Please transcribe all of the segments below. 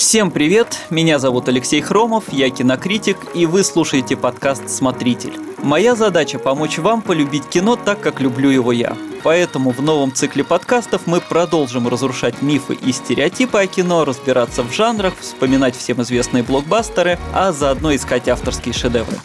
Всем привет, меня зовут Алексей Хромов, я кинокритик, и вы слушаете подкаст «Смотритель». Моя задача – помочь вам полюбить кино так, как люблю его я. Поэтому в новом цикле подкастов мы продолжим разрушать мифы и стереотипы о кино, разбираться в жанрах, вспоминать всем известные блокбастеры, а заодно искать авторские шедевры.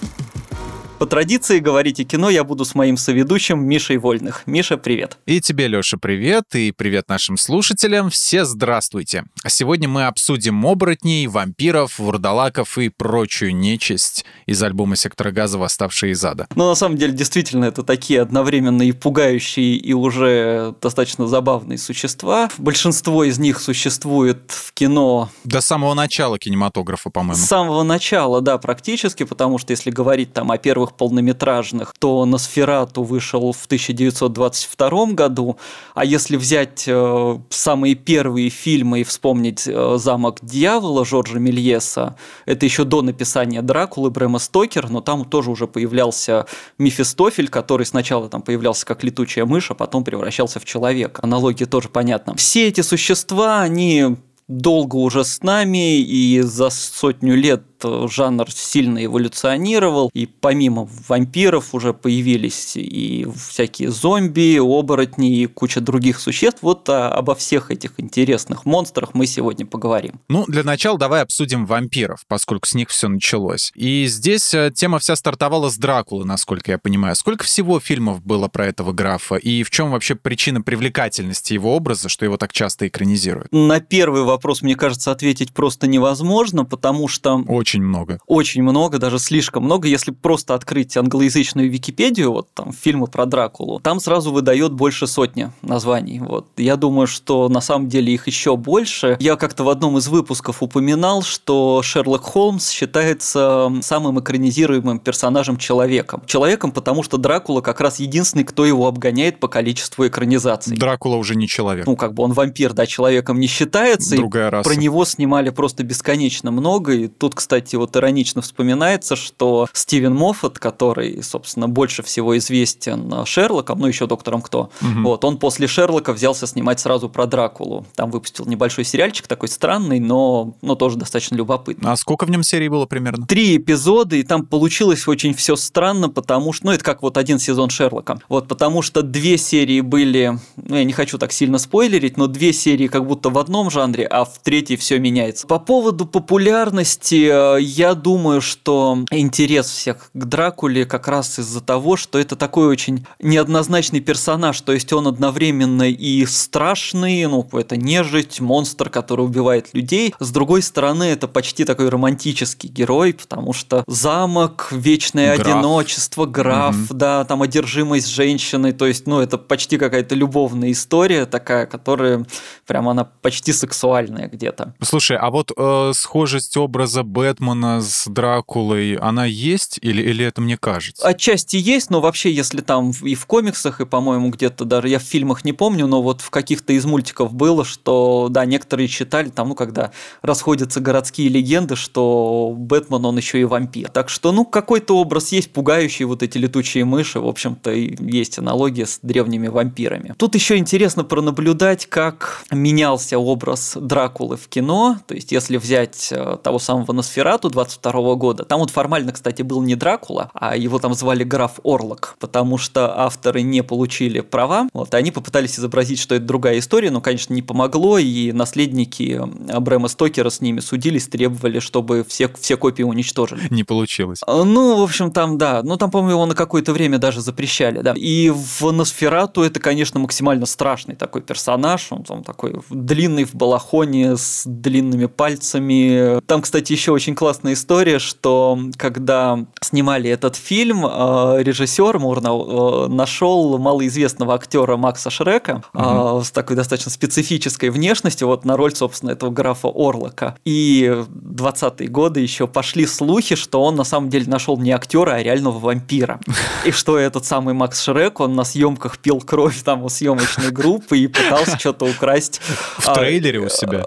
По традиции говорить о кино я буду с моим соведущим Мишей Вольных. Миша, привет. И тебе, Леша, привет, и привет нашим слушателям. Все здравствуйте. А сегодня мы обсудим оборотней, вампиров, вурдалаков и прочую нечисть из альбома «Сектора газа. Восставшие из ада». Ну, на самом деле, действительно, это такие одновременно и пугающие, и уже достаточно забавные существа. Большинство из них существует в кино... До самого начала кинематографа, по-моему. С самого начала, да, практически, потому что если говорить там о первых полнометражных, то «Носферату» вышел в 1922 году, а если взять э, самые первые фильмы и вспомнить э, «Замок дьявола» Жоржа Мельеса, это еще до написания «Дракулы» Брэма Стокер, но там тоже уже появлялся Мефистофель, который сначала там появлялся как летучая мышь, а потом превращался в человека. Аналогия тоже понятна. Все эти существа, они долго уже с нами, и за сотню лет жанр сильно эволюционировал, и помимо вампиров уже появились и всякие зомби, оборотни и куча других существ. Вот а, обо всех этих интересных монстрах мы сегодня поговорим. Ну, для начала давай обсудим вампиров, поскольку с них все началось. И здесь э, тема вся стартовала с Дракулы, насколько я понимаю. Сколько всего фильмов было про этого графа, и в чем вообще причина привлекательности его образа, что его так часто экранизируют? На первый вопрос, мне кажется, ответить просто невозможно, потому что... Очень очень много. Очень много, даже слишком много. Если просто открыть англоязычную Википедию, вот там фильмы про Дракулу, там сразу выдает больше сотни названий. Вот. Я думаю, что на самом деле их еще больше. Я как-то в одном из выпусков упоминал, что Шерлок Холмс считается самым экранизируемым персонажем человеком. Человеком, потому что Дракула как раз единственный, кто его обгоняет по количеству экранизаций. Дракула уже не человек. Ну, как бы он вампир, да, человеком не считается. Другая раса. Про него снимали просто бесконечно много. И тут, кстати, кстати, вот иронично вспоминается, что Стивен Моффат, который, собственно, больше всего известен Шерлоком, ну еще доктором кто, угу. вот, он после Шерлока взялся снимать сразу про Дракулу. Там выпустил небольшой сериальчик такой странный, но, но тоже достаточно любопытный. А сколько в нем серий было примерно? Три эпизода, и там получилось очень все странно, потому что, ну это как вот один сезон Шерлока, вот, потому что две серии были, ну я не хочу так сильно спойлерить, но две серии как будто в одном жанре, а в третьей все меняется. По поводу популярности я думаю, что интерес всех к Дракуле как раз из-за того, что это такой очень неоднозначный персонаж, то есть он одновременно и страшный, ну, это нежить, монстр, который убивает людей. С другой стороны, это почти такой романтический герой, потому что замок, вечное граф. одиночество, граф, угу. да, там одержимость женщиной, то есть, ну, это почти какая-то любовная история такая, которая прям она почти сексуальная где-то. Слушай, а вот э, схожесть образа Бэтмена Бэтмена с Дракулой, она есть или, или это мне кажется? Отчасти есть, но вообще, если там и в комиксах, и, по-моему, где-то даже, я в фильмах не помню, но вот в каких-то из мультиков было, что, да, некоторые читали, там, ну, когда расходятся городские легенды, что Бэтмен, он еще и вампир. Так что, ну, какой-то образ есть, пугающий вот эти летучие мыши, в общем-то, есть аналогия с древними вампирами. Тут еще интересно пронаблюдать, как менялся образ Дракулы в кино, то есть, если взять э, того самого Носфера Носферату 22 года, там вот формально, кстати, был не Дракула, а его там звали граф Орлок, потому что авторы не получили права, вот, и они попытались изобразить, что это другая история, но, конечно, не помогло, и наследники Брэма Стокера с ними судились, требовали, чтобы все, все копии уничтожили. Не получилось. А, ну, в общем, там, да, ну, там, по-моему, его на какое-то время даже запрещали, да. И в Носферату это, конечно, максимально страшный такой персонаж, он там такой длинный в балахоне с длинными пальцами. Там, кстати, еще очень классно классная история, что когда снимали этот фильм, э, режиссер Мурна нашел малоизвестного актера Макса Шрека угу. с такой достаточно специфической внешностью вот на роль, собственно, этого графа Орлока. И 20-е годы еще пошли слухи, что он на самом деле нашел не актера, а реального вампира. И что этот самый Макс Шрек, он на съемках пил кровь там у съемочной группы и пытался что-то украсть. В трейлере у себя?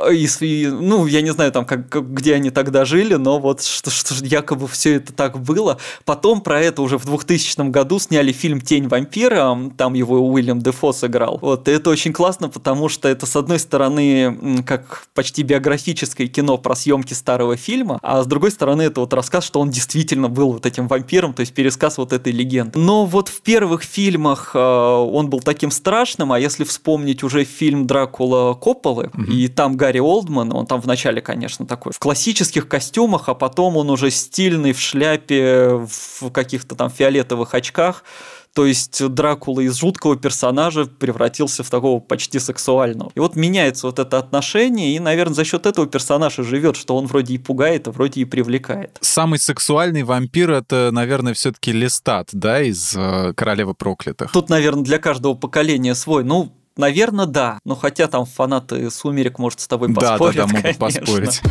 Ну, я не знаю, там, как, где они тогда жили, но вот что, что якобы все это так было. Потом про это уже в 2000 году сняли фильм «Тень вампира», там его Уильям Дефо сыграл. Вот, и это очень классно, потому что это, с одной стороны, как почти биографическое кино про съемки старого фильма, а с другой стороны, это вот рассказ, что он действительно был вот этим вампиром, то есть пересказ вот этой легенды. Но вот в первых фильмах э, он был таким страшным, а если вспомнить уже фильм «Дракула» Копполы, угу. и там Гарри Олдман, он там вначале, конечно, такой в классических костюмах, а потом он уже стильный в шляпе, в каких-то там фиолетовых очках, то есть Дракула из жуткого персонажа превратился в такого почти сексуального. И вот меняется вот это отношение, и, наверное, за счет этого персонажа живет, что он вроде и пугает, а вроде и привлекает. Самый сексуальный вампир это, наверное, все-таки Листат, да, из э, Королевы проклятых. Тут, наверное, для каждого поколения свой. Ну, Наверное, да. Но хотя там фанаты Сумерек, может, с тобой поспорить. Да, да, да, могут конечно. поспорить.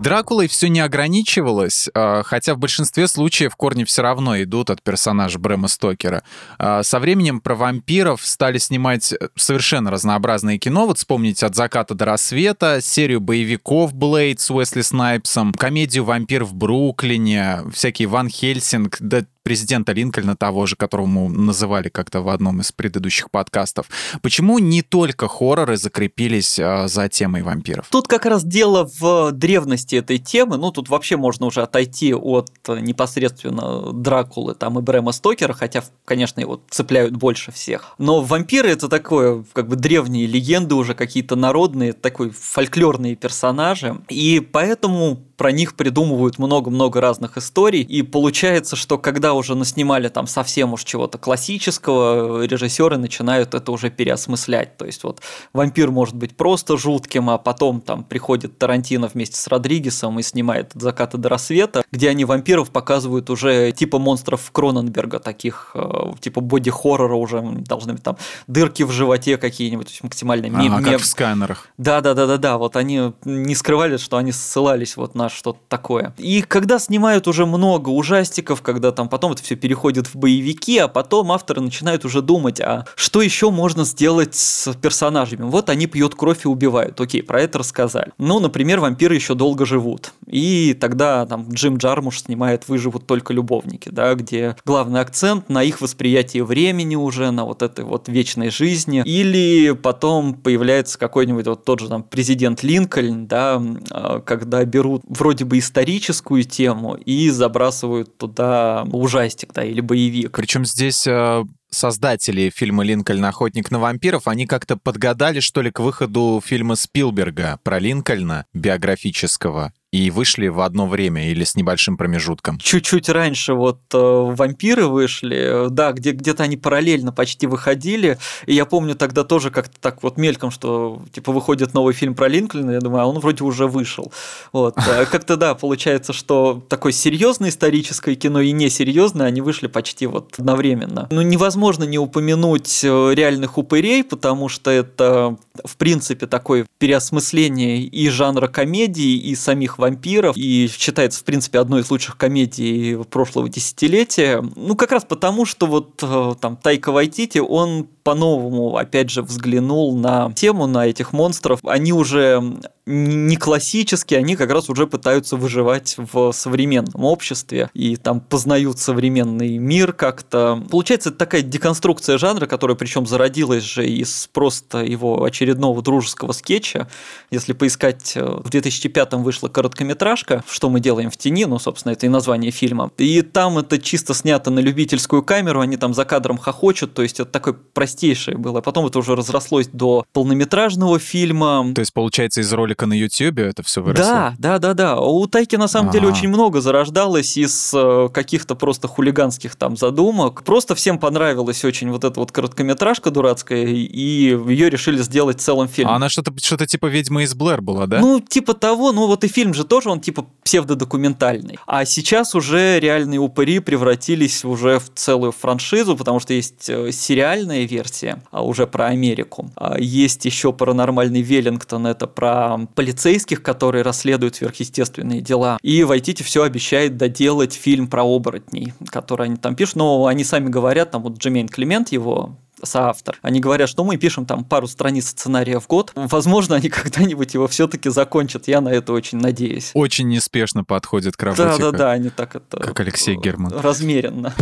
Дракулой все не ограничивалось, а, хотя в большинстве случаев корни все равно идут от персонажа Брэма Стокера. А, со временем про вампиров стали снимать совершенно разнообразные кино. Вот вспомнить «От заката до рассвета», серию боевиков «Блейд» с Уэсли Снайпсом, комедию «Вампир в Бруклине», всякие «Ван Хельсинг», да президента Линкольна того же, которого мы называли как-то в одном из предыдущих подкастов. Почему не только хорроры закрепились э, за темой вампиров? Тут как раз дело в древности этой темы. Ну, тут вообще можно уже отойти от непосредственно Дракулы там и Брэма Стокера, хотя, конечно, его цепляют больше всех. Но вампиры это такое, как бы древние легенды уже какие-то народные, такой фольклорные персонажи. И поэтому про них придумывают много-много разных историй, и получается, что когда уже наснимали там совсем уж чего-то классического, режиссеры начинают это уже переосмыслять. То есть вот вампир может быть просто жутким, а потом там приходит Тарантино вместе с Родригесом и снимает «От заката до рассвета», где они вампиров показывают уже типа монстров Кроненберга, таких э, типа боди-хоррора уже должны быть там дырки в животе какие-нибудь, то есть максимально ага, как в сканерах. Да-да-да-да-да, вот они не скрывали, что они ссылались вот на что-то такое. И когда снимают уже много ужастиков, когда там потом это все переходит в боевики, а потом авторы начинают уже думать, а что еще можно сделать с персонажами? Вот они пьют кровь и убивают. Окей, про это рассказали. Ну, например, вампиры еще долго живут. И тогда там Джим Джармуш снимает «Выживут только любовники», да, где главный акцент на их восприятии времени уже, на вот этой вот вечной жизни. Или потом появляется какой-нибудь вот тот же там президент Линкольн, да, а, когда берут вроде бы историческую тему и забрасывают туда ужастик, да, или боевик. Причем здесь э, создатели фильма «Линкольн. Охотник на вампиров», они как-то подгадали, что ли, к выходу фильма Спилберга про Линкольна биографического и вышли в одно время или с небольшим промежутком? Чуть-чуть раньше вот э, вампиры вышли, да, где, где-то они параллельно почти выходили. И я помню тогда тоже как-то так вот мельком, что типа выходит новый фильм про Линкольна, я думаю, а он вроде уже вышел. Вот. Э, как-то да, получается, что такое серьезное историческое кино и несерьезное, они вышли почти вот одновременно. Ну, невозможно не упомянуть э, реальных упырей, потому что это, в принципе, такое переосмысление и жанра комедии, и самих вампиров и считается, в принципе, одной из лучших комедий прошлого десятилетия. Ну, как раз потому, что вот э, там Тайка Вайтити, он по-новому, опять же, взглянул на тему, на этих монстров. Они уже не классические, они как раз уже пытаются выживать в современном обществе и там познают современный мир как-то. Получается, это такая деконструкция жанра, которая причем зародилась же из просто его очередного дружеского скетча. Если поискать, э, в 2005 вышла короткометражка «Что мы делаем в тени», ну, собственно, это и название фильма. И там это чисто снято на любительскую камеру, они там за кадром хохочут, то есть это такой простейшее было. Потом это уже разрослось до полнометражного фильма. То есть, получается, из ролика на YouTube это все выросло? Да, да, да, да. У Тайки на самом А-а-а. деле очень много зарождалось из э, каких-то просто хулиганских там задумок. Просто всем понравилась очень вот эта вот короткометражка дурацкая, и ее решили сделать целым фильмом. А она что-то что типа «Ведьма из Блэр» была, да? Ну, типа того, ну вот и фильм же тоже, он типа псевдодокументальный. А сейчас уже реальные упыри превратились уже в целую франшизу, потому что есть э, сериальная версия а уже про Америку. А есть еще паранормальный Веллингтон, это про полицейских, которые расследуют сверхъестественные дела. И Вайтити все обещает доделать фильм про оборотней, который они там пишут. Но они сами говорят, там вот Джемейн Климент, его соавтор. Они говорят, что мы пишем там пару страниц сценария в год. Возможно, они когда-нибудь его все-таки закончат. Я на это очень надеюсь. Очень неспешно подходят к работе. Да-да-да, они так это... Как Алексей Герман. Размеренно.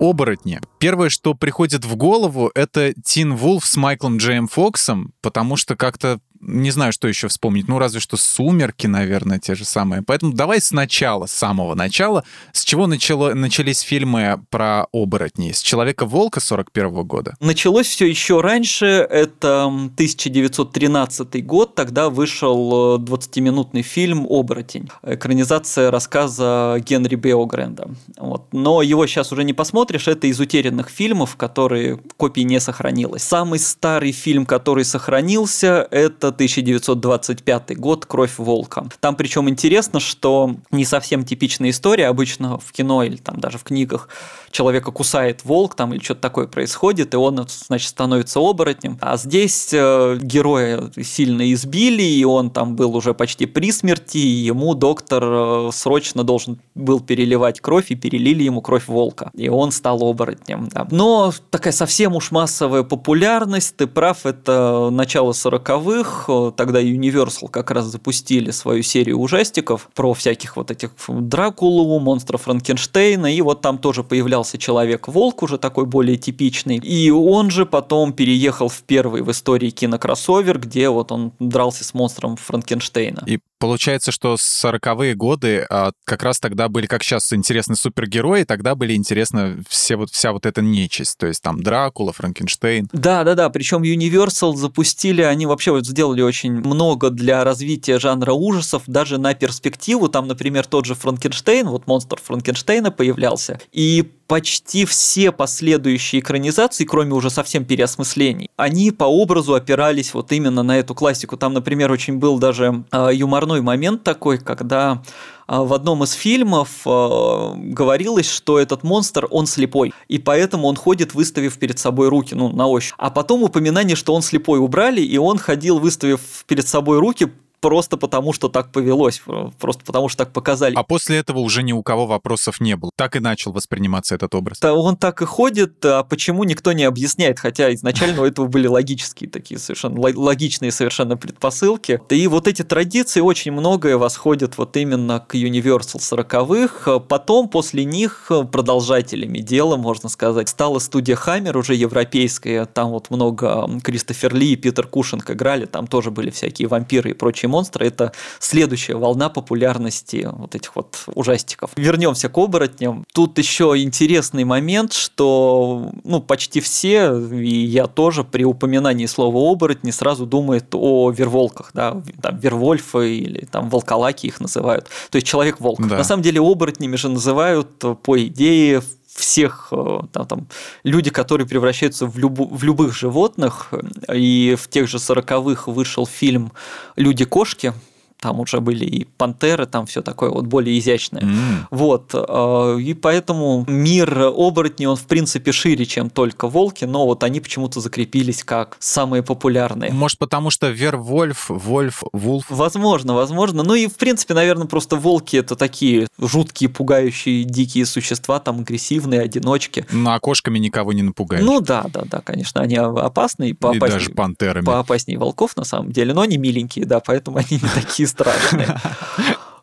оборотни. Первое, что приходит в голову, это Тин Вулф с Майклом Джейм Фоксом, потому что как-то не знаю, что еще вспомнить. Ну, разве что «Сумерки», наверное, те же самые. Поэтому давай сначала, с самого начала. С чего начало, начались фильмы про оборотней? С «Человека-волка» 41 года? Началось все еще раньше. Это 1913 год. Тогда вышел 20-минутный фильм «Оборотень». Экранизация рассказа Генри Беогренда. Вот. Но его сейчас уже не посмотришь. Это из утерянных фильмов, которые копии не сохранилось. Самый старый фильм, который сохранился, это 1925 год «Кровь волка». Там причем интересно, что не совсем типичная история. Обычно в кино или там даже в книгах человека кусает волк там или что-то такое происходит, и он, значит, становится оборотнем. А здесь э, героя сильно избили, и он там был уже почти при смерти, и ему доктор э, срочно должен был переливать кровь, и перелили ему кровь волка. И он стал оборотнем. Да. Но такая совсем уж массовая популярность, ты прав, это начало 40-х, тогда Universal как раз запустили свою серию ужастиков про всяких вот этих Дракулу, монстров Франкенштейна, и вот там тоже появлялся Человек-волк, уже такой более типичный. И он же потом переехал в первый в истории кинокроссовер, где вот он дрался с монстром Франкенштейна. И Получается, что 40-е годы а, как раз тогда были, как сейчас, интересны супергерои, тогда были интересны все вот, вся вот эта нечисть, то есть там Дракула, Франкенштейн. Да, да, да, причем Universal запустили, они вообще вот сделали очень много для развития жанра ужасов, даже на перспективу, там, например, тот же Франкенштейн, вот монстр Франкенштейна появлялся, и почти все последующие экранизации, кроме уже совсем переосмыслений, они по образу опирались вот именно на эту классику. Там, например, очень был даже э, юморной момент такой, когда а, в одном из фильмов э, говорилось, что этот монстр, он слепой, и поэтому он ходит, выставив перед собой руки, ну, на ощупь. А потом упоминание, что он слепой убрали, и он ходил, выставив перед собой руки, просто потому, что так повелось, просто потому, что так показали. А после этого уже ни у кого вопросов не было. Так и начал восприниматься этот образ. Да, он так и ходит, а почему никто не объясняет, хотя изначально у этого были логические такие совершенно логичные совершенно предпосылки. И вот эти традиции очень многое восходят вот именно к Universal 40-х. Потом после них продолжателями дела, можно сказать, стала студия Хаммер, уже европейская, там вот много Кристофер Ли и Питер Кушинг играли, там тоже были всякие вампиры и прочие монстры» — это следующая волна популярности вот этих вот ужастиков. Вернемся к оборотням. Тут еще интересный момент, что ну, почти все, и я тоже, при упоминании слова «оборотни» сразу думают о верволках, да, там, вервольфы или там волколаки их называют. То есть человек-волк. Да. На самом деле оборотнями же называют по идее всех э, там, там, люди, которые превращаются в, любу, в любых животных, и в тех же сороковых вышел фильм «Люди-кошки», там уже были и пантеры, там все такое вот более изящное. Mm. Вот, э, и поэтому мир оборотней, он в принципе шире, чем только волки, но вот они почему-то закрепились как самые популярные. Может, потому что Вервольф, Вольф, Вулф? Возможно, возможно. Ну и в принципе, наверное, просто волки это такие жуткие, пугающие, дикие существа, там агрессивные, одиночки. Ну а кошками никого не напугаешь. Ну да, да, да, конечно, они опасны и поопаснее. И даже пантерами. Поопаснее волков на самом деле, но они миленькие, да, поэтому они не такие страшные.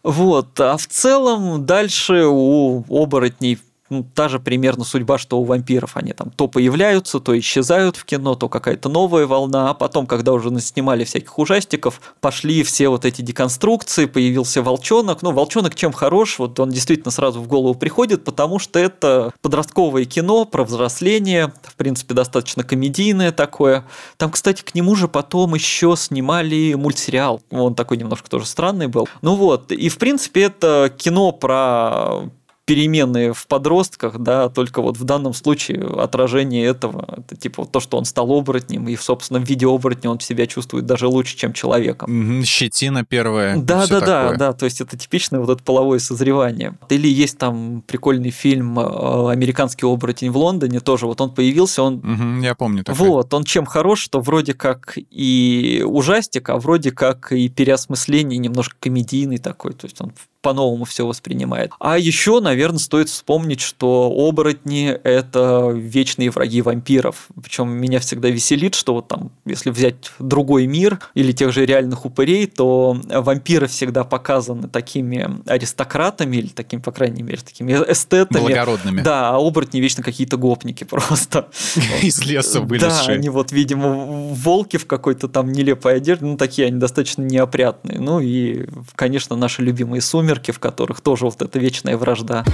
Вот. А в целом дальше у оборотней ну, та же примерно судьба, что у вампиров. Они там то появляются, то исчезают в кино, то какая-то новая волна, а потом, когда уже снимали всяких ужастиков, пошли все вот эти деконструкции, появился волчонок. Ну, волчонок чем хорош, вот он действительно сразу в голову приходит, потому что это подростковое кино про взросление, в принципе, достаточно комедийное такое. Там, кстати, к нему же потом еще снимали мультсериал. Он такой немножко тоже странный был. Ну вот, и в принципе это кино про перемены в подростках, да, только вот в данном случае отражение этого, это типа то, что он стал оборотнем, и, в виде оборотня он себя чувствует даже лучше, чем человеком. Щетина первая. Да, да, да, да, то есть это типичное вот это половое созревание. Или есть там прикольный фильм э, «Американский оборотень в Лондоне», тоже вот он появился, он... Угу, я помню такой. Вот, он чем хорош, что вроде как и ужастик, а вроде как и переосмысление немножко комедийный такой, то есть он по-новому все воспринимает. А еще, наверное, стоит вспомнить, что оборотни – это вечные враги вампиров. Причем меня всегда веселит, что вот там, если взять другой мир или тех же реальных упырей, то вампиры всегда показаны такими аристократами или такими, по крайней мере, такими эстетами. Благородными. Да, а оборотни вечно какие-то гопники просто. Из леса вылезшие. Да, они вот, видимо, волки в какой-то там нелепой одежде, ну, такие они достаточно неопрятные. Ну и, конечно, наши любимые «Сумерки», в которых тоже вот эта вечная вражда.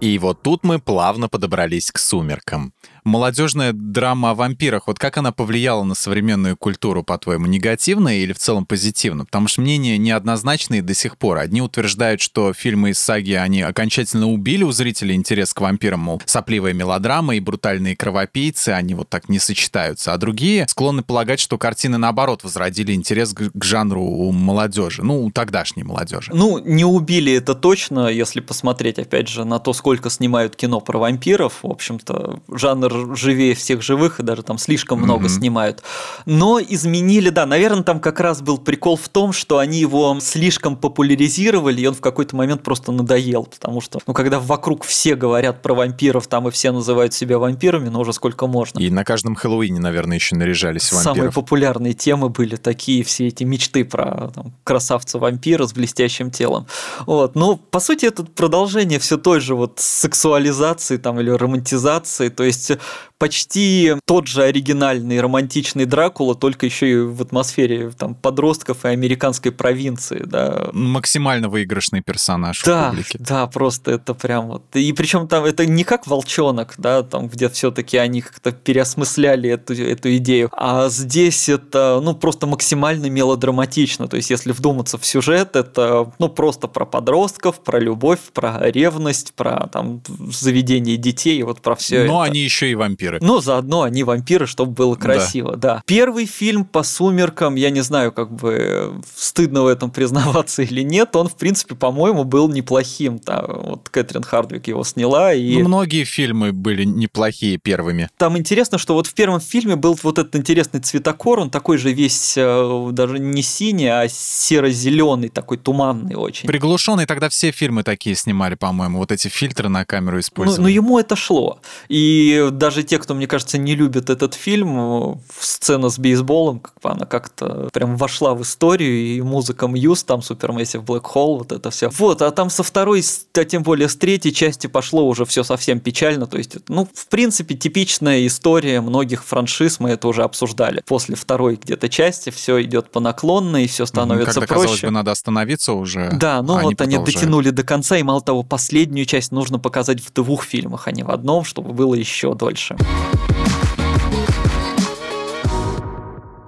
И вот тут мы плавно подобрались к «Сумеркам» молодежная драма о вампирах, вот как она повлияла на современную культуру, по-твоему, негативно или в целом позитивно? Потому что мнения неоднозначные до сих пор. Одни утверждают, что фильмы из саги, они окончательно убили у зрителей интерес к вампирам, мол, сопливая мелодрама и брутальные кровопийцы, они вот так не сочетаются. А другие склонны полагать, что картины, наоборот, возродили интерес к, жанру у молодежи, ну, у тогдашней молодежи. Ну, не убили это точно, если посмотреть, опять же, на то, сколько снимают кино про вампиров. В общем-то, жанр живее всех живых, и даже там слишком много mm-hmm. снимают. Но изменили, да, наверное, там как раз был прикол в том, что они его слишком популяризировали, и он в какой-то момент просто надоел, потому что, ну, когда вокруг все говорят про вампиров, там и все называют себя вампирами, но уже сколько можно. И на каждом Хэллоуине, наверное, еще наряжались вампиров. Самые популярные темы были такие, все эти мечты про там, красавца-вампира с блестящим телом. Вот. Но, по сути, это продолжение все той же вот сексуализации там, или романтизации, то есть почти тот же оригинальный романтичный Дракула, только еще и в атмосфере там, подростков и американской провинции. Да. Максимально выигрышный персонаж да, в публике. Да, просто это прям вот. И причем там это не как волчонок, да, там, где все-таки они как-то переосмысляли эту, эту идею. А здесь это ну, просто максимально мелодраматично. То есть, если вдуматься в сюжет, это ну, просто про подростков, про любовь, про ревность, про там, заведение детей, вот про все Но это. они еще и вампиры. Ну, заодно они вампиры, чтобы было красиво, да. да. Первый фильм по «Сумеркам», я не знаю, как бы стыдно в этом признаваться или нет, он, в принципе, по-моему, был неплохим. Да. Вот Кэтрин Хардвик его сняла. И... Ну, многие фильмы были неплохие первыми. Там интересно, что вот в первом фильме был вот этот интересный цветокор, он такой же весь э, даже не синий, а серо-зеленый, такой туманный очень. Приглушенный, тогда все фильмы такие снимали, по-моему, вот эти фильтры на камеру использовали. Ну, но ему это шло. И даже те, кто, мне кажется, не любит этот фильм, сцена с бейсболом, как бы она как-то прям вошла в историю, и музыка Мьюз, там Supermassive Black Hole, вот это все. Вот, а там со второй, а тем более с третьей части пошло уже все совсем печально, то есть, ну, в принципе, типичная история многих франшиз, мы это уже обсуждали. После второй где-то части все идет по наклонной, все становится Когда, проще. казалось бы, надо остановиться уже. Да, ну а вот они, они дотянули до конца, и мало того, последнюю часть нужно показать в двух фильмах, а не в одном, чтобы было еще дольше.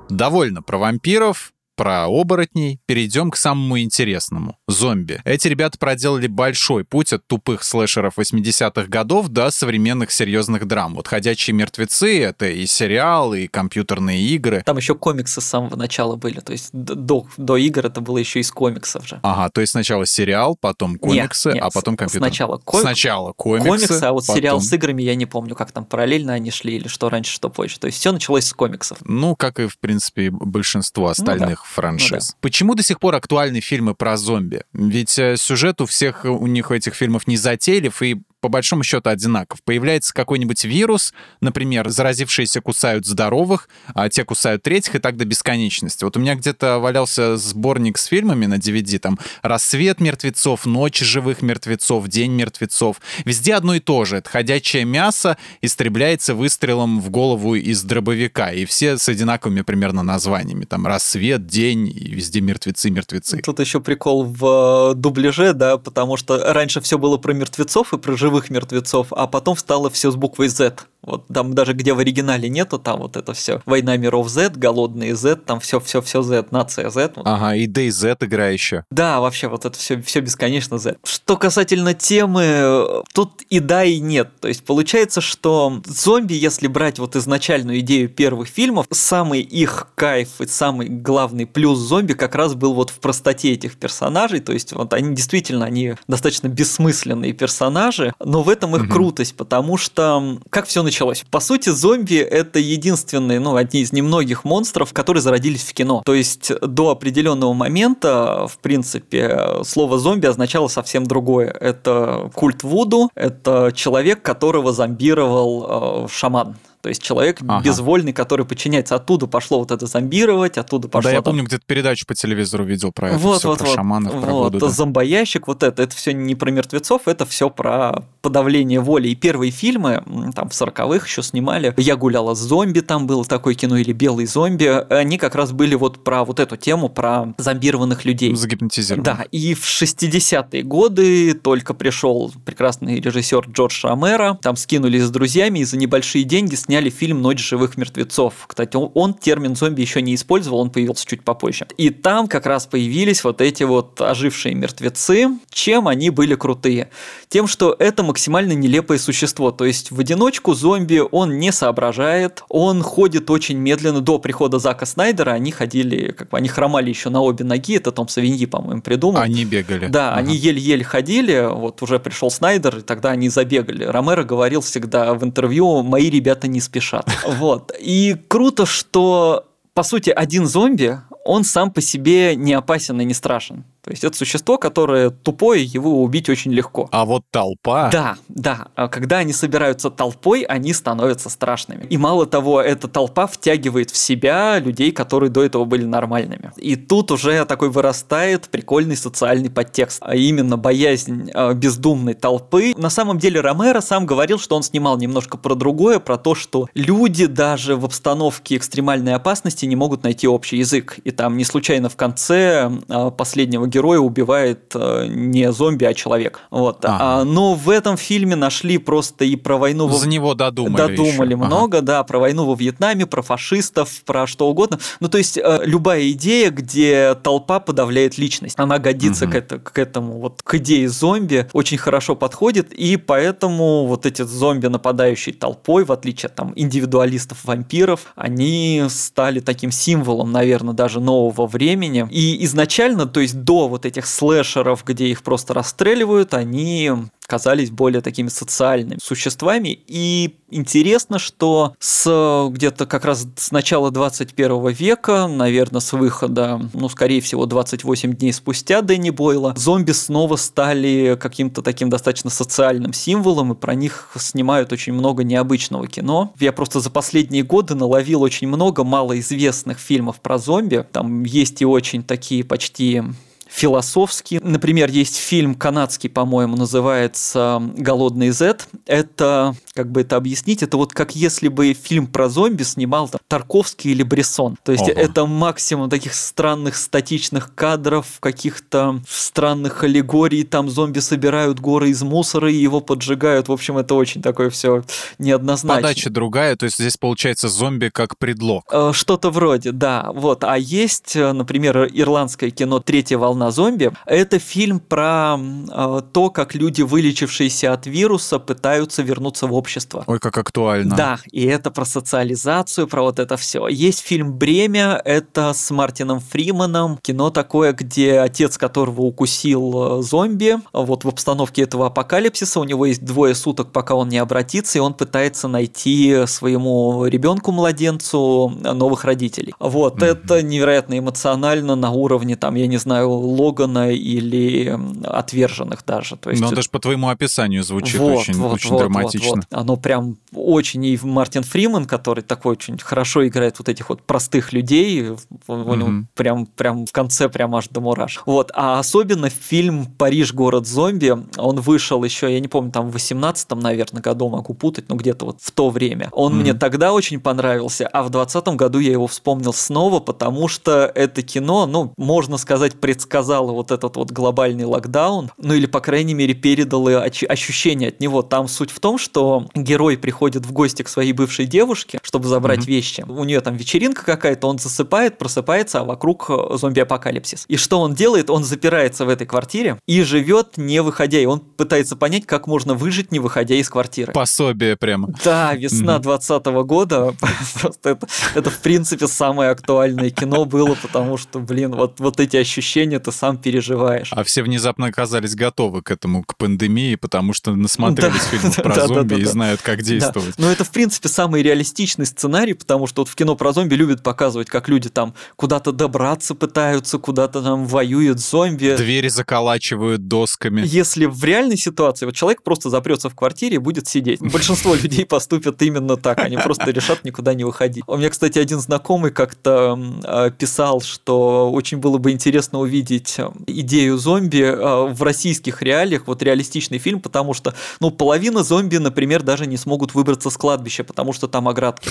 Довольно про вампиров про оборотней перейдем к самому интересному – зомби. Эти ребята проделали большой путь от тупых слэшеров 80-х годов до современных серьезных драм. Вот «Ходячие мертвецы» — это и сериалы, и компьютерные игры. Там еще комиксы с самого начала были, то есть до, до игр это было еще из комиксов же. Ага, то есть сначала сериал, потом комиксы, нет, нет, а потом компьютер. Сначала, ком... сначала комиксы, комиксы, а вот потом... сериал с играми я не помню, как там параллельно они шли или что раньше, что позже. То есть все началось с комиксов. Ну, как и, в принципе, большинство остальных ну, да франшиз. Ну, да. Почему до сих пор актуальны фильмы про зомби? Ведь э, сюжет у всех у них этих фильмов не затейлив, и по большому счету одинаков. Появляется какой-нибудь вирус, например, заразившиеся кусают здоровых, а те кусают третьих, и так до бесконечности. Вот у меня где-то валялся сборник с фильмами на DVD, там «Рассвет мертвецов», «Ночь живых мертвецов», «День мертвецов». Везде одно и то же. Это ходячее мясо истребляется выстрелом в голову из дробовика, и все с одинаковыми примерно названиями. Там «Рассвет», «День», и везде мертвецы, мертвецы. Тут еще прикол в э, дубляже, да, потому что раньше все было про мертвецов и про живых живых мертвецов, а потом стало все с буквой Z. Вот там даже где в оригинале нету, там вот это все. Война миров Z, голодные Z, там все, все, все Z, нация Z. Вот. Ага, и DayZ игра еще. Да, вообще вот это все, все бесконечно Z. Что касательно темы, тут и да, и нет. То есть получается, что зомби, если брать вот изначальную идею первых фильмов, самый их кайф и самый главный плюс зомби как раз был вот в простоте этих персонажей. То есть вот они действительно, они достаточно бессмысленные персонажи, но в этом их угу. крутость, потому что как все начинается началось. По сути, зомби — это единственные, ну, одни из немногих монстров, которые зародились в кино. То есть до определенного момента, в принципе, слово зомби означало совсем другое. Это культ Вуду, это человек, которого зомбировал э, шаман. То есть человек ага. безвольный, который подчиняется. Оттуда пошло вот это зомбировать, оттуда пошло... Да, я там... помню, где-то передачу по телевизору видел про это, вот, все вот, про вот, шаманов, про вот, воду. Да. Зомбоящик, вот это, это все не про мертвецов, это все про подавление воли. И первые фильмы, там в 40-х еще снимали, «Я гуляла с зомби», там было такое кино, или «Белый зомби», они как раз были вот про вот эту тему, про зомбированных людей. Загипнотизированных. Да, и в 60-е годы только пришел прекрасный режиссер Джордж Ромеро, там скинулись с друзьями и за небольшие деньги сняли фильм «Ночь живых мертвецов». Кстати, он, он термин зомби еще не использовал, он появился чуть попозже. И там как раз появились вот эти вот ожившие мертвецы. Чем они были крутые? Тем, что это максимально нелепое существо. То есть в одиночку зомби он не соображает, он ходит очень медленно. До прихода Зака Снайдера они ходили, как бы они хромали еще на обе ноги, это Том Савиньи, по-моему, придумал. Они бегали. Да, ага. они еле-еле ходили, вот уже пришел Снайдер, и тогда они забегали. Ромеро говорил всегда в интервью, мои ребята не не спешат. Вот. И круто, что по сути, один зомби, он сам по себе не опасен и не страшен. То есть это существо, которое тупое, его убить очень легко. А вот толпа... Да, да. А когда они собираются толпой, они становятся страшными. И мало того, эта толпа втягивает в себя людей, которые до этого были нормальными. И тут уже такой вырастает прикольный социальный подтекст, а именно боязнь а, бездумной толпы. На самом деле Ромеро сам говорил, что он снимал немножко про другое, про то, что люди даже в обстановке экстремальной опасности не могут найти общий язык. И там не случайно в конце а, последнего героя героя убивает э, не зомби, а человек. Вот. Ага. А, но в этом фильме нашли просто и про войну... За него додумали Додумали еще. много, ага. да, про войну во Вьетнаме, про фашистов, про что угодно. Ну, то есть, э, любая идея, где толпа подавляет личность, она годится угу. к, это, к этому, вот к идее зомби, очень хорошо подходит, и поэтому вот эти зомби, нападающие толпой, в отличие от там индивидуалистов-вампиров, они стали таким символом, наверное, даже нового времени. И изначально, то есть до вот этих слэшеров, где их просто расстреливают, они казались более такими социальными существами. И интересно, что с где-то как раз с начала 21 века, наверное, с выхода, ну, скорее всего, 28 дней спустя Дэнни Бойла, зомби снова стали каким-то таким достаточно социальным символом, и про них снимают очень много необычного кино. Я просто за последние годы наловил очень много малоизвестных фильмов про зомби. Там есть и очень такие почти философски. Например, есть фильм канадский, по-моему, называется «Голодный Z». Это, как бы это объяснить, это вот как если бы фильм про зомби снимал там, Тарковский или Брессон. То есть Ого. это максимум таких странных статичных кадров, каких-то странных аллегорий, там зомби собирают горы из мусора и его поджигают. В общем, это очень такое все неоднозначно. Подача другая, то есть здесь получается зомби как предлог. Э, что-то вроде, да. Вот. А есть, э, например, ирландское кино «Третья волна на зомби. Это фильм про э, то, как люди, вылечившиеся от вируса, пытаются вернуться в общество. Ой, как актуально. Да, и это про социализацию, про вот это все. Есть фильм «Бремя», это с Мартином Фриманом. Кино такое, где отец которого укусил э, зомби. Вот в обстановке этого апокалипсиса у него есть двое суток, пока он не обратится, и он пытается найти своему ребенку-младенцу новых родителей. Вот, mm-hmm. это невероятно эмоционально на уровне, там, я не знаю, Логана или отверженных даже. То есть, Но даже по твоему описанию звучит вот, очень, вот, очень вот, драматично. Вот, вот. Оно прям очень, и Мартин Фриман, который такой очень хорошо играет вот этих вот простых людей, mm-hmm. прям, прям в конце прям аж до мураш. Вот, а особенно фильм «Париж. Город зомби», он вышел еще, я не помню, там в 18-м, наверное, году могу путать, но где-то вот в то время. Он mm-hmm. мне тогда очень понравился, а в 20 году я его вспомнил снова, потому что это кино, ну, можно сказать, предсказание показала вот этот вот глобальный локдаун, ну или, по крайней мере, передала ощущение от него. Там суть в том, что герой приходит в гости к своей бывшей девушке, чтобы забрать mm-hmm. вещи. У нее там вечеринка какая-то, он засыпает, просыпается, а вокруг э, зомби-апокалипсис. И что он делает? Он запирается в этой квартире и живет не выходя. И он пытается понять, как можно выжить, не выходя из квартиры. Пособие прямо. Да, весна 20 года. Просто это, это, в принципе, самое актуальное кино было, потому что, блин, вот, вот эти ощущения, ты сам переживаешь. А все внезапно оказались готовы к этому, к пандемии, потому что насмотрелись да, фильмов про да, зомби да, и знают, как действовать. Но это, в принципе, самый реалистичный сценарий, потому что вот в кино про зомби любят показывать, как люди там куда-то добраться пытаются, куда-то там воюют зомби. Двери заколачивают досками. Если в реальной ситуации вот человек просто запрется в квартире и будет сидеть. Большинство людей поступят именно так, они просто решат никуда не выходить. У меня, кстати, один знакомый как-то а, писал, что очень было бы интересно увидеть а, идею зомби а, в российских реалиях, вот реалистичный фильм, потому что, ну, половина зомби, например, даже не смогут выбраться с кладбища, потому что там оградки.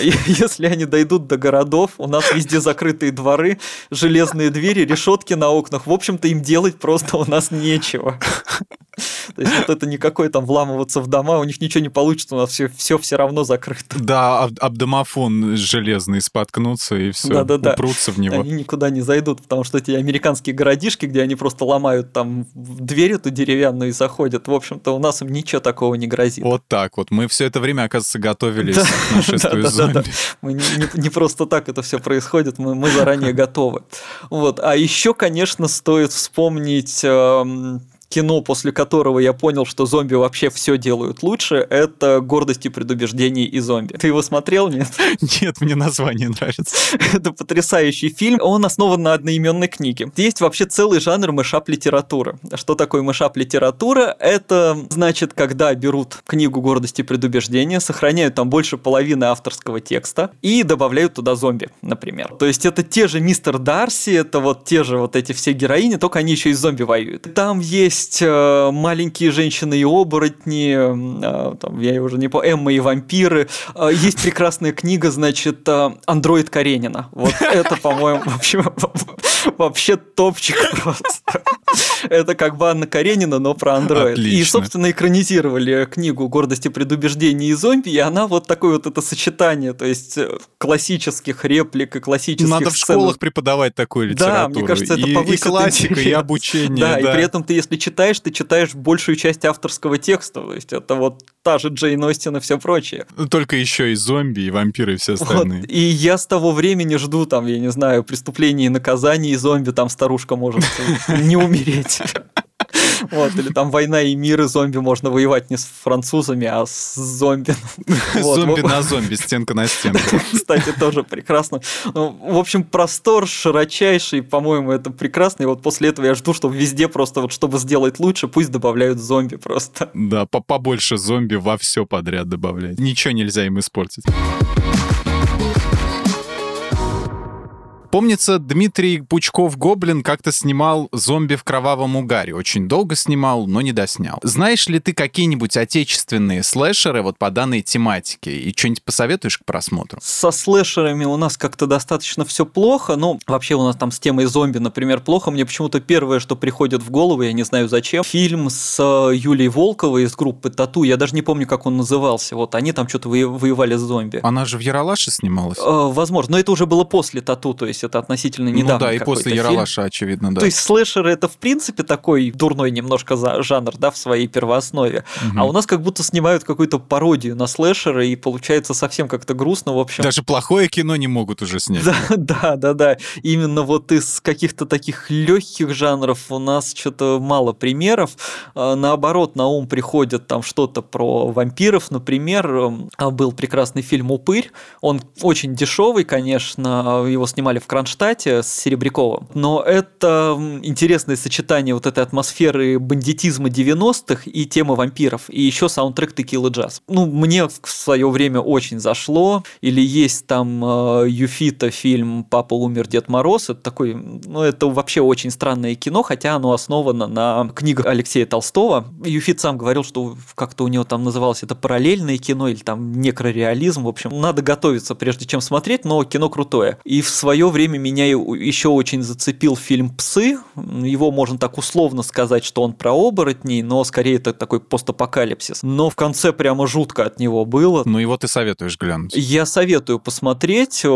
Если они дойдут до городов, у нас везде закрытые дворы, железные двери, решетки на окнах. В общем-то, им делать просто у нас нечего. То есть вот это никакой там вламываться в дома, у них ничего не получится, у нас все, все все равно закрыто. Да, об, об домофон железный споткнутся и все, да, да, да. упрутся в него. Они никуда не зайдут, потому что эти американские городишки, где они просто ломают там дверь эту деревянную и заходят, в общем-то, у нас им ничего такого не грозит. Вот так вот. Мы все это время, оказывается, готовились да, к нашествию да, зомби. Да, да, да. Мы не, не, не просто так это все происходит, мы, мы заранее готовы. Вот. А еще, конечно, стоит вспомнить эм, кино, после которого я понял, что зомби вообще все делают лучше, это «Гордость и предубеждение и зомби». Ты его смотрел, нет? Нет, мне название нравится. это потрясающий фильм. Он основан на одноименной книге. Есть вообще целый жанр мышап-литературы. Что такое мышап-литература? Это значит, когда берут книгу «Гордость и предубеждение», сохраняют там больше половины авторского текста и добавляют туда зомби, например. То есть это те же мистер Дарси, это вот те же вот эти все героини, только они еще и зомби воюют. Там есть есть э, маленькие женщины и оборотни, э, там, я уже не помню, Эмма и вампиры. Э, есть прекрасная книга, значит, Андроид Каренина. Вот это, по-моему, вообще, вообще топчик просто. Это как бы Анна Каренина, но про андроид. И, собственно, экранизировали книгу «Гордость и предубеждение и зомби», и она вот такое вот это сочетание, то есть классических реплик и классических Надо в школах преподавать такую литературу. Да, мне кажется, это и, и классика, и обучение. Да, да, и при этом ты, если читаешь, ты читаешь большую часть авторского текста. То есть это вот та же Джейн Остин и все прочее. Ну, только еще и зомби, и вампиры, и все остальные. Вот. И я с того времени жду, там, я не знаю, преступления и наказаний, и зомби, там старушка может не умереть. Вот, или там «Война и мир» и зомби можно воевать не с французами, а с зомби. Зомби на зомби, стенка на стенку. Кстати, тоже прекрасно. Ну, в общем, простор широчайший, по-моему, это прекрасно. И вот после этого я жду, чтобы везде просто, вот чтобы сделать лучше, пусть добавляют зомби просто. Да, побольше зомби во все подряд добавлять. Ничего нельзя им испортить. Помнится, Дмитрий Пучков-Гоблин как-то снимал «Зомби в кровавом угаре». Очень долго снимал, но не доснял. Знаешь ли ты какие-нибудь отечественные слэшеры вот по данной тематике? И что-нибудь посоветуешь к просмотру? Со слэшерами у нас как-то достаточно все плохо. Ну, вообще у нас там с темой зомби, например, плохо. Мне почему-то первое, что приходит в голову, я не знаю зачем, фильм с э, Юлией Волковой из группы Тату. Я даже не помню, как он назывался. Вот они там что-то воевали с зомби. Она же в Яралаше снималась? Э, возможно, но это уже было после Тату, то есть есть это относительно недавно. Ну да, и после Яралаша, очевидно, да. То есть слэшеры это в принципе такой дурной немножко жанр, да, в своей первооснове. Угу. А у нас как будто снимают какую-то пародию на слэшеры, и получается совсем как-то грустно, в общем. Даже плохое кино не могут уже снять. Да, да, да, да. Именно вот из каких-то таких легких жанров у нас что-то мало примеров. А, наоборот, на ум приходит там что-то про вампиров, например, был прекрасный фильм «Упырь». Он очень дешевый, конечно, его снимали в Кронштадте с Серебряковым. Но это интересное сочетание вот этой атмосферы бандитизма 90-х и темы вампиров. И еще саундтрек Текила Джаз. Ну, мне в свое время очень зашло. Или есть там э, Юфита фильм «Папа умер, Дед Мороз». Это такой, ну, это вообще очень странное кино, хотя оно основано на книгах Алексея Толстого. Юфит сам говорил, что как-то у него там называлось это параллельное кино или там некрореализм. В общем, надо готовиться, прежде чем смотреть, но кино крутое. И в свое время время меня еще очень зацепил фильм «Псы». Его можно так условно сказать, что он про оборотней, но скорее это такой постапокалипсис. Но в конце прямо жутко от него было. Ну его ты советуешь глянуть? Я советую посмотреть.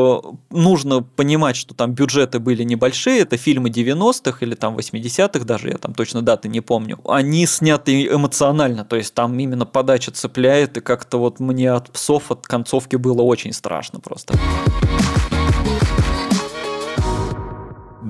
Нужно понимать, что там бюджеты были небольшие. Это фильмы 90-х или там 80-х даже, я там точно даты не помню. Они сняты эмоционально, то есть там именно подача цепляет, и как-то вот мне от псов, от концовки было очень страшно просто.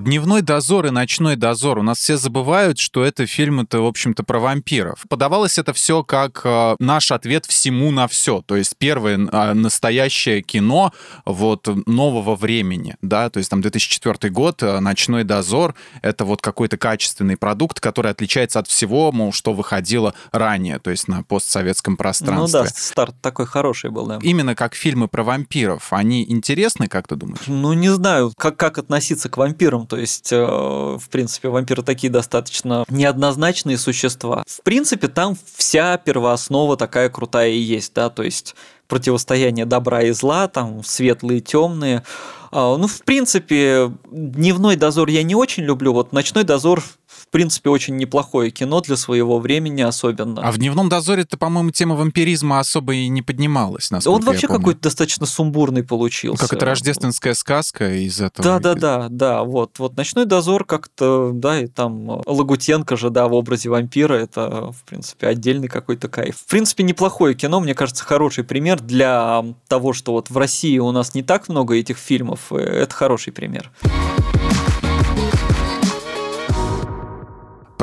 Дневной дозор и ночной дозор. У нас все забывают, что это фильм-то, в общем-то, про вампиров. Подавалось это все как э, наш ответ всему на все. То есть первое э, настоящее кино вот нового времени, да, то есть там 2004 год, э, ночной дозор, это вот какой-то качественный продукт, который отличается от всего, мол, что выходило ранее, то есть на постсоветском пространстве. Ну да, старт такой хороший был, да. Именно как фильмы про вампиров, они интересны, как ты думаешь? Ну, не знаю, как, как относиться к вампирам, то есть, э, в принципе, вампиры такие достаточно неоднозначные существа. В принципе, там вся первооснова такая крутая и есть, да, то есть противостояние добра и зла, там светлые, темные. А, ну, в принципе, дневной дозор я не очень люблю, вот ночной дозор принципе, очень неплохое кино для своего времени особенно. А в «Дневном дозоре»-то, по-моему, тема вампиризма особо и не поднималась, насколько Он вообще какой-то достаточно сумбурный получился. Как это рождественская сказка из этого. Да-да-да, да, вот. Вот «Ночной дозор» как-то, да, и там Лагутенко же, да, в образе вампира, это, в принципе, отдельный какой-то кайф. В принципе, неплохое кино, мне кажется, хороший пример для того, что вот в России у нас не так много этих фильмов, это хороший пример.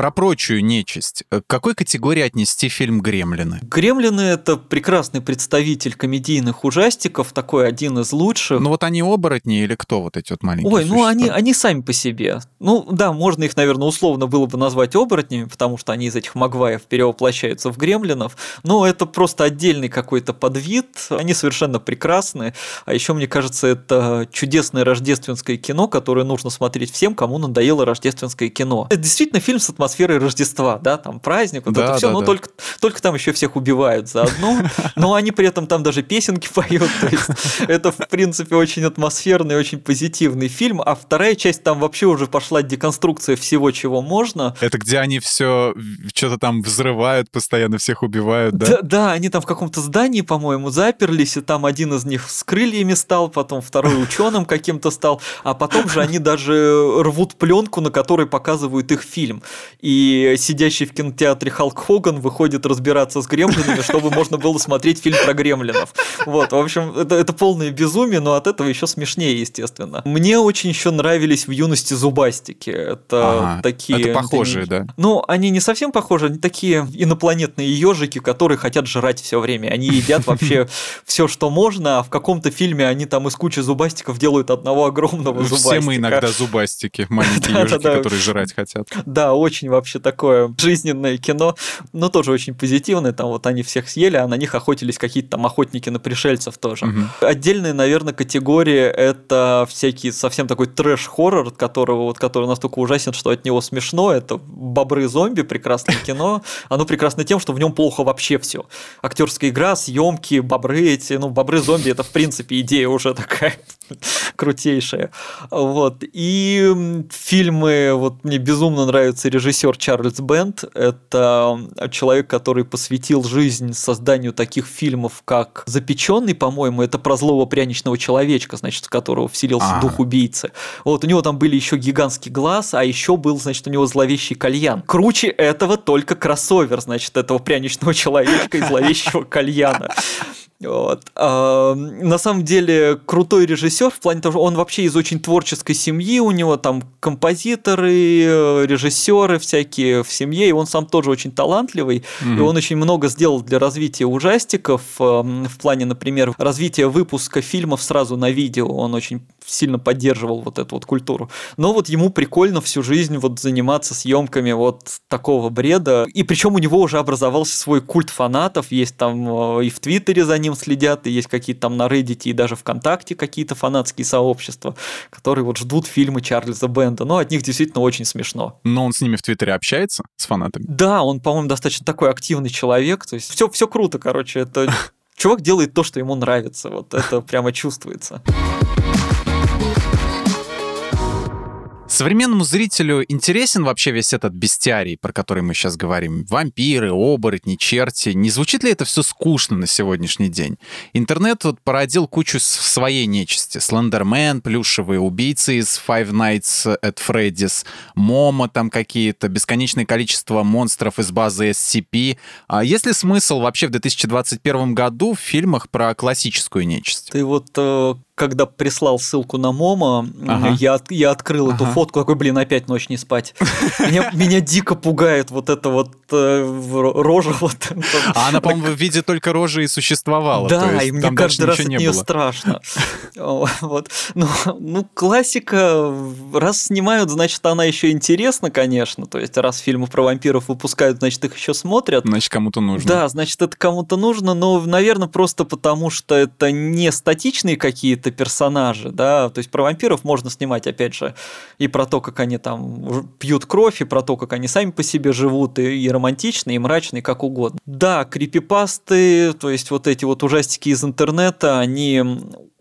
Про прочую нечисть. К какой категории отнести фильм «Гремлины»? «Гремлины» — это прекрасный представитель комедийных ужастиков, такой один из лучших. Ну вот они оборотни или кто вот эти вот маленькие Ой, существа? ну они, они сами по себе. Ну да, можно их, наверное, условно было бы назвать оборотнями, потому что они из этих магваев перевоплощаются в гремлинов, но это просто отдельный какой-то подвид, они совершенно прекрасны, а еще, мне кажется, это чудесное рождественское кино, которое нужно смотреть всем, кому надоело рождественское кино. Это действительно фильм с атмосферой атмосферой Рождества, да, там праздник, вот да, это все, да, но да. Только, только там еще всех убивают заодно, но они при этом там даже песенки поют, то есть это, в принципе, очень атмосферный, очень позитивный фильм, а вторая часть там вообще уже пошла деконструкция всего, чего можно. Это где они все что-то там взрывают, постоянно всех убивают, да? Да, да они там в каком-то здании, по-моему, заперлись, и там один из них с крыльями стал, потом второй ученым каким-то стал, а потом же они даже рвут пленку, на которой показывают их фильм и сидящий в кинотеатре Халк Хоган выходит разбираться с гремлинами, чтобы можно было смотреть фильм про гремлинов. Вот, в общем, это, это полное безумие, но от этого еще смешнее, естественно. Мне очень еще нравились в юности зубастики. Это ага, такие... Это похожие, да? Ну, они не совсем похожи, они такие инопланетные ежики, которые хотят жрать все время. Они едят вообще все, что можно, а в каком-то фильме они там из кучи зубастиков делают одного огромного зубастика. Все мы иногда зубастики, маленькие ежики, которые жрать хотят. Да, очень вообще такое жизненное кино, но тоже очень позитивное. Там вот они всех съели, а на них охотились какие-то там охотники на пришельцев тоже. Угу. Отдельная, наверное, категория это всякий совсем такой трэш-хоррор, которого вот который настолько ужасен, что от него смешно. Это бобры-зомби, прекрасное кино. Оно прекрасно тем, что в нем плохо вообще все. Актерская игра, съемки, бобры эти, ну бобры-зомби это в принципе идея уже такая крутейшая. Вот. И фильмы, вот мне безумно нравится режиссер Чарльз Бенд. Это человек, который посвятил жизнь созданию таких фильмов, как «Запеченный», по-моему, это про злого пряничного человечка, значит, в которого вселился А-а-а. дух убийцы. Вот, у него там были еще гигантский глаз, а еще был, значит, у него зловещий кальян. Круче этого только кроссовер, значит, этого пряничного человечка и зловещего кальяна. Вот. А, на самом деле крутой режиссер в плане того, что он вообще из очень творческой семьи, у него там композиторы, режиссеры всякие в семье, и он сам тоже очень талантливый, mm-hmm. и он очень много сделал для развития ужастиков в плане, например, развития выпуска фильмов сразу на видео, он очень сильно поддерживал вот эту вот культуру. Но вот ему прикольно всю жизнь вот заниматься съемками вот такого бреда, и причем у него уже образовался свой культ фанатов, есть там э, и в Твиттере за ним ним следят, и есть какие-то там на Reddit и даже ВКонтакте какие-то фанатские сообщества, которые вот ждут фильмы Чарльза Бенда. Но от них действительно очень смешно. Но он с ними в Твиттере общается, с фанатами? Да, он, по-моему, достаточно такой активный человек. То есть все, все круто, короче. Это чувак делает то, что ему нравится. Вот это прямо чувствуется. Современному зрителю интересен вообще весь этот бестиарий, про который мы сейчас говорим? Вампиры, оборотни, черти. Не звучит ли это все скучно на сегодняшний день? Интернет вот породил кучу своей нечисти. Слендермен, плюшевые убийцы из Five Nights at Freddy's, Момо там какие-то, бесконечное количество монстров из базы SCP. А есть ли смысл вообще в 2021 году в фильмах про классическую нечисть? Ты вот э, когда прислал ссылку на Момо, Ага. я, я открыл эту Ага. фотку, такой, блин, опять ночь не спать. Меня, меня дико пугает вот эта вот э, рожа. Вот, А она, по-моему, в виде только рожи и существовала. Да, есть и мне там каждый раз от не нее было. страшно. Вот. Ну, ну, классика, раз снимают, значит, она еще интересна, конечно. То есть, раз фильмы про вампиров выпускают, значит, их еще смотрят. Значит, кому-то нужно. Да, значит, это кому-то нужно, но, наверное, просто потому, что это не статичные какие-то персонажи, да, то есть про вампиров можно снимать, опять же, и про то, как они там пьют кровь, и про то, как они сами по себе живут, и, и романтичные, и мрачные, как угодно. Да, крипипасты, то есть вот эти вот ужастики из интернета, они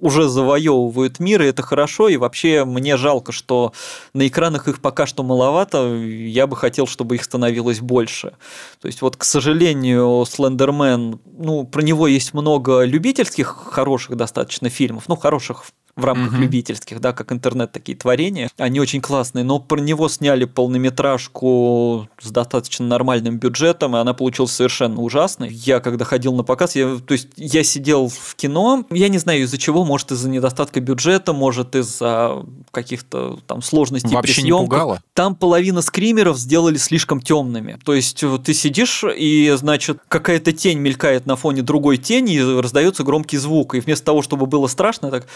уже завоевывают мир, и это хорошо, и вообще мне жалко, что на экранах их пока что маловато, я бы хотел, чтобы их становилось больше. То есть вот, к сожалению, Слендермен, ну, про него есть много любительских, хороших достаточно фильмов, ну, хороших рамках Мгм. любительских, да, как интернет, такие творения. Они очень классные, но про него сняли полнометражку с достаточно нормальным бюджетом, и она получилась совершенно ужасной. Я, когда ходил на показ, я, то есть я сидел в кино, я не знаю из-за чего, может из-за недостатка бюджета, может из-за каких-то там сложностей Вообще при не съемках. пугало? Там половина скримеров сделали слишком темными. То есть ты сидишь, и, значит, какая-то тень мелькает на фоне другой тени, и раздается громкий звук. И вместо того, чтобы было страшно, так,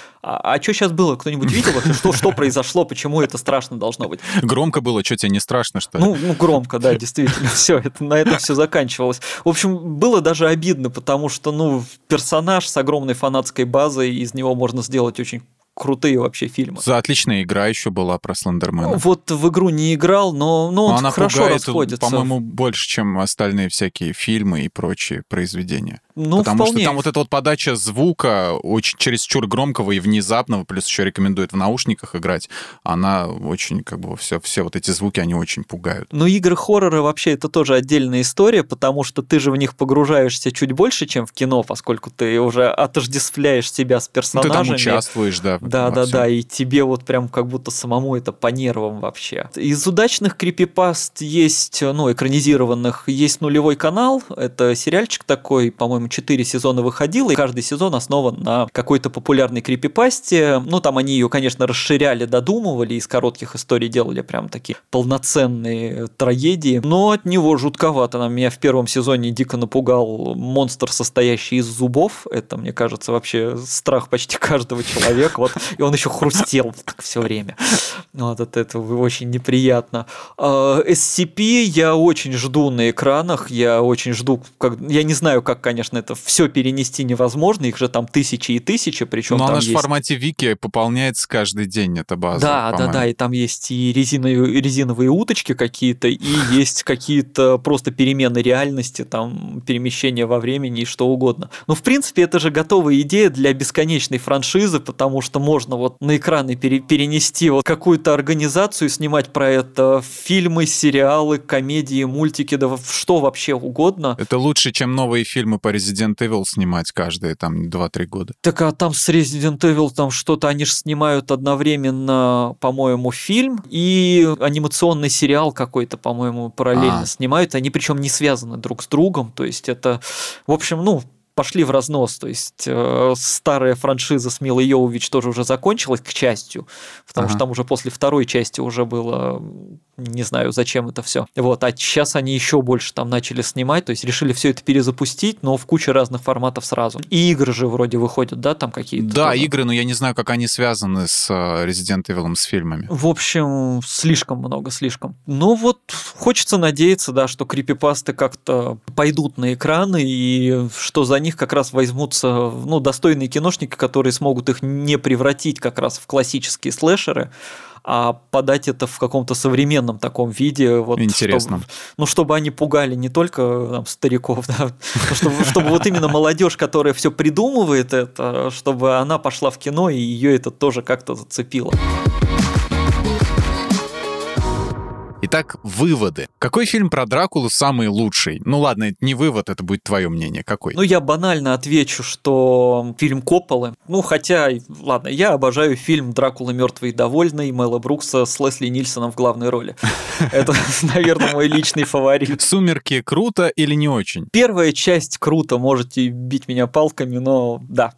а, что сейчас было? Кто-нибудь видел? вообще? Что, что произошло? Почему это страшно должно быть? Громко было, что тебе не страшно, что ли? Ну, ну, громко, да, действительно. Все, это, на этом все заканчивалось. В общем, было даже обидно, потому что, ну, персонаж с огромной фанатской базой, из него можно сделать очень крутые вообще фильмы. За отличная игра еще была про Слендермена. Вот в игру не играл, но, но он Но она хорошо пугает, расходится. по-моему, больше, чем остальные всякие фильмы и прочие произведения. Ну, Потому вполне. что там вот эта вот подача звука очень чересчур громкого и внезапного, плюс еще рекомендует в наушниках играть, она очень, как бы, все, все вот эти звуки, они очень пугают. Но игры хоррора вообще это тоже отдельная история, потому что ты же в них погружаешься чуть больше, чем в кино, поскольку ты уже отождествляешь себя с Ну, ты персонажами. там участвуешь, да. Да, да, всем. да, и тебе вот прям как будто самому это по нервам вообще. Из удачных крипипаст есть, ну, экранизированных, есть нулевой канал, это сериальчик такой, по-моему, 4 сезона выходил, и каждый сезон основан на какой-то популярной крипипасте. Ну, там они ее, конечно, расширяли, додумывали, из коротких историй делали прям такие полноценные трагедии, но от него жутковато. Нам меня в первом сезоне дико напугал монстр, состоящий из зубов. Это, мне кажется, вообще страх почти каждого человека. Вот, и он еще хрустел все время. Вот от этого очень неприятно. А, SCP я очень жду на экранах. Я очень жду, как, я не знаю, как, конечно, это все перенести невозможно. Их же там тысячи и тысячи, причем Но там она же в есть... формате вики пополняется каждый день, эта база. Да, да, по-моему. да, и там есть и резиновые, резиновые уточки какие-то, и есть какие-то просто перемены реальности, там перемещения во времени и что угодно. Ну, в принципе, это же готовая идея для бесконечной франшизы, потому что можно вот на экраны пере- перенести вот какую-то организацию, и снимать про это фильмы, сериалы, комедии, мультики, да в- что вообще угодно. Это лучше, чем новые фильмы по Resident Evil снимать каждые там 2-3 года. Так а там с Resident Evil там что-то, они же снимают одновременно, по-моему, фильм и анимационный сериал какой-то, по-моему, параллельно А. снимают. Они причем не связаны друг с другом. То есть это, в общем, ну, пошли в разнос. То есть э, старая франшиза с Милой Йовович тоже уже закончилась, к счастью, потому Ага. что там уже после второй части уже было, не знаю, зачем это все. Вот, а сейчас они еще больше там начали снимать, то есть решили все это перезапустить, но в куче разных форматов сразу. И игры же вроде выходят, да, там какие-то. Да, тоже. игры, но я не знаю, как они связаны с э, Resident Evil, с фильмами. В общем, слишком много, слишком. Ну вот, хочется надеяться, да, что крипипасты как-то пойдут на экраны, и что за них как раз возьмутся, ну, достойные киношники, которые смогут их не превратить как раз в классические слэшеры, а подать это в каком-то современном таком виде. Вот, Интересно. чтобы- ну, чтобы они пугали не только там, стариков, да, но чтобы, чтобы вот именно молодежь, которая все придумывает это, чтобы она пошла в кино, и ее это тоже как-то зацепило. Итак, выводы. Какой фильм про Дракулу самый лучший? Ну ладно, это не вывод, это будет твое мнение. Какой? Ну, я банально отвечу, что фильм Копполы. Ну, хотя, ладно, я обожаю фильм «Дракула мертвый и довольный» Мэла Брукса с Лесли Нильсоном в главной роли. Это, наверное, мой личный фаворит. Сумерки круто или не очень? Первая часть круто, можете бить меня палками, но да.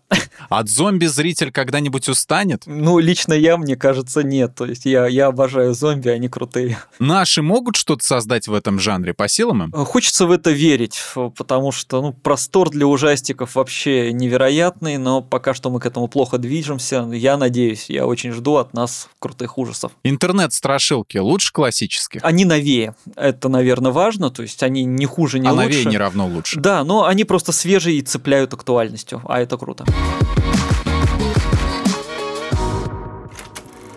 От зомби зритель когда-нибудь устанет? Ну, лично я, мне кажется, нет. То есть я, я обожаю зомби, они крутые. Наши могут что-то создать в этом жанре? По силам им? Хочется в это верить, потому что ну, простор для ужастиков вообще невероятный, но пока что мы к этому плохо движемся. Я надеюсь, я очень жду от нас крутых ужасов. Интернет-страшилки лучше классических? Они новее. Это, наверное, важно. То есть они не хуже, не а лучше. новее не равно лучше. Да, но они просто свежие и цепляют актуальностью, а это круто.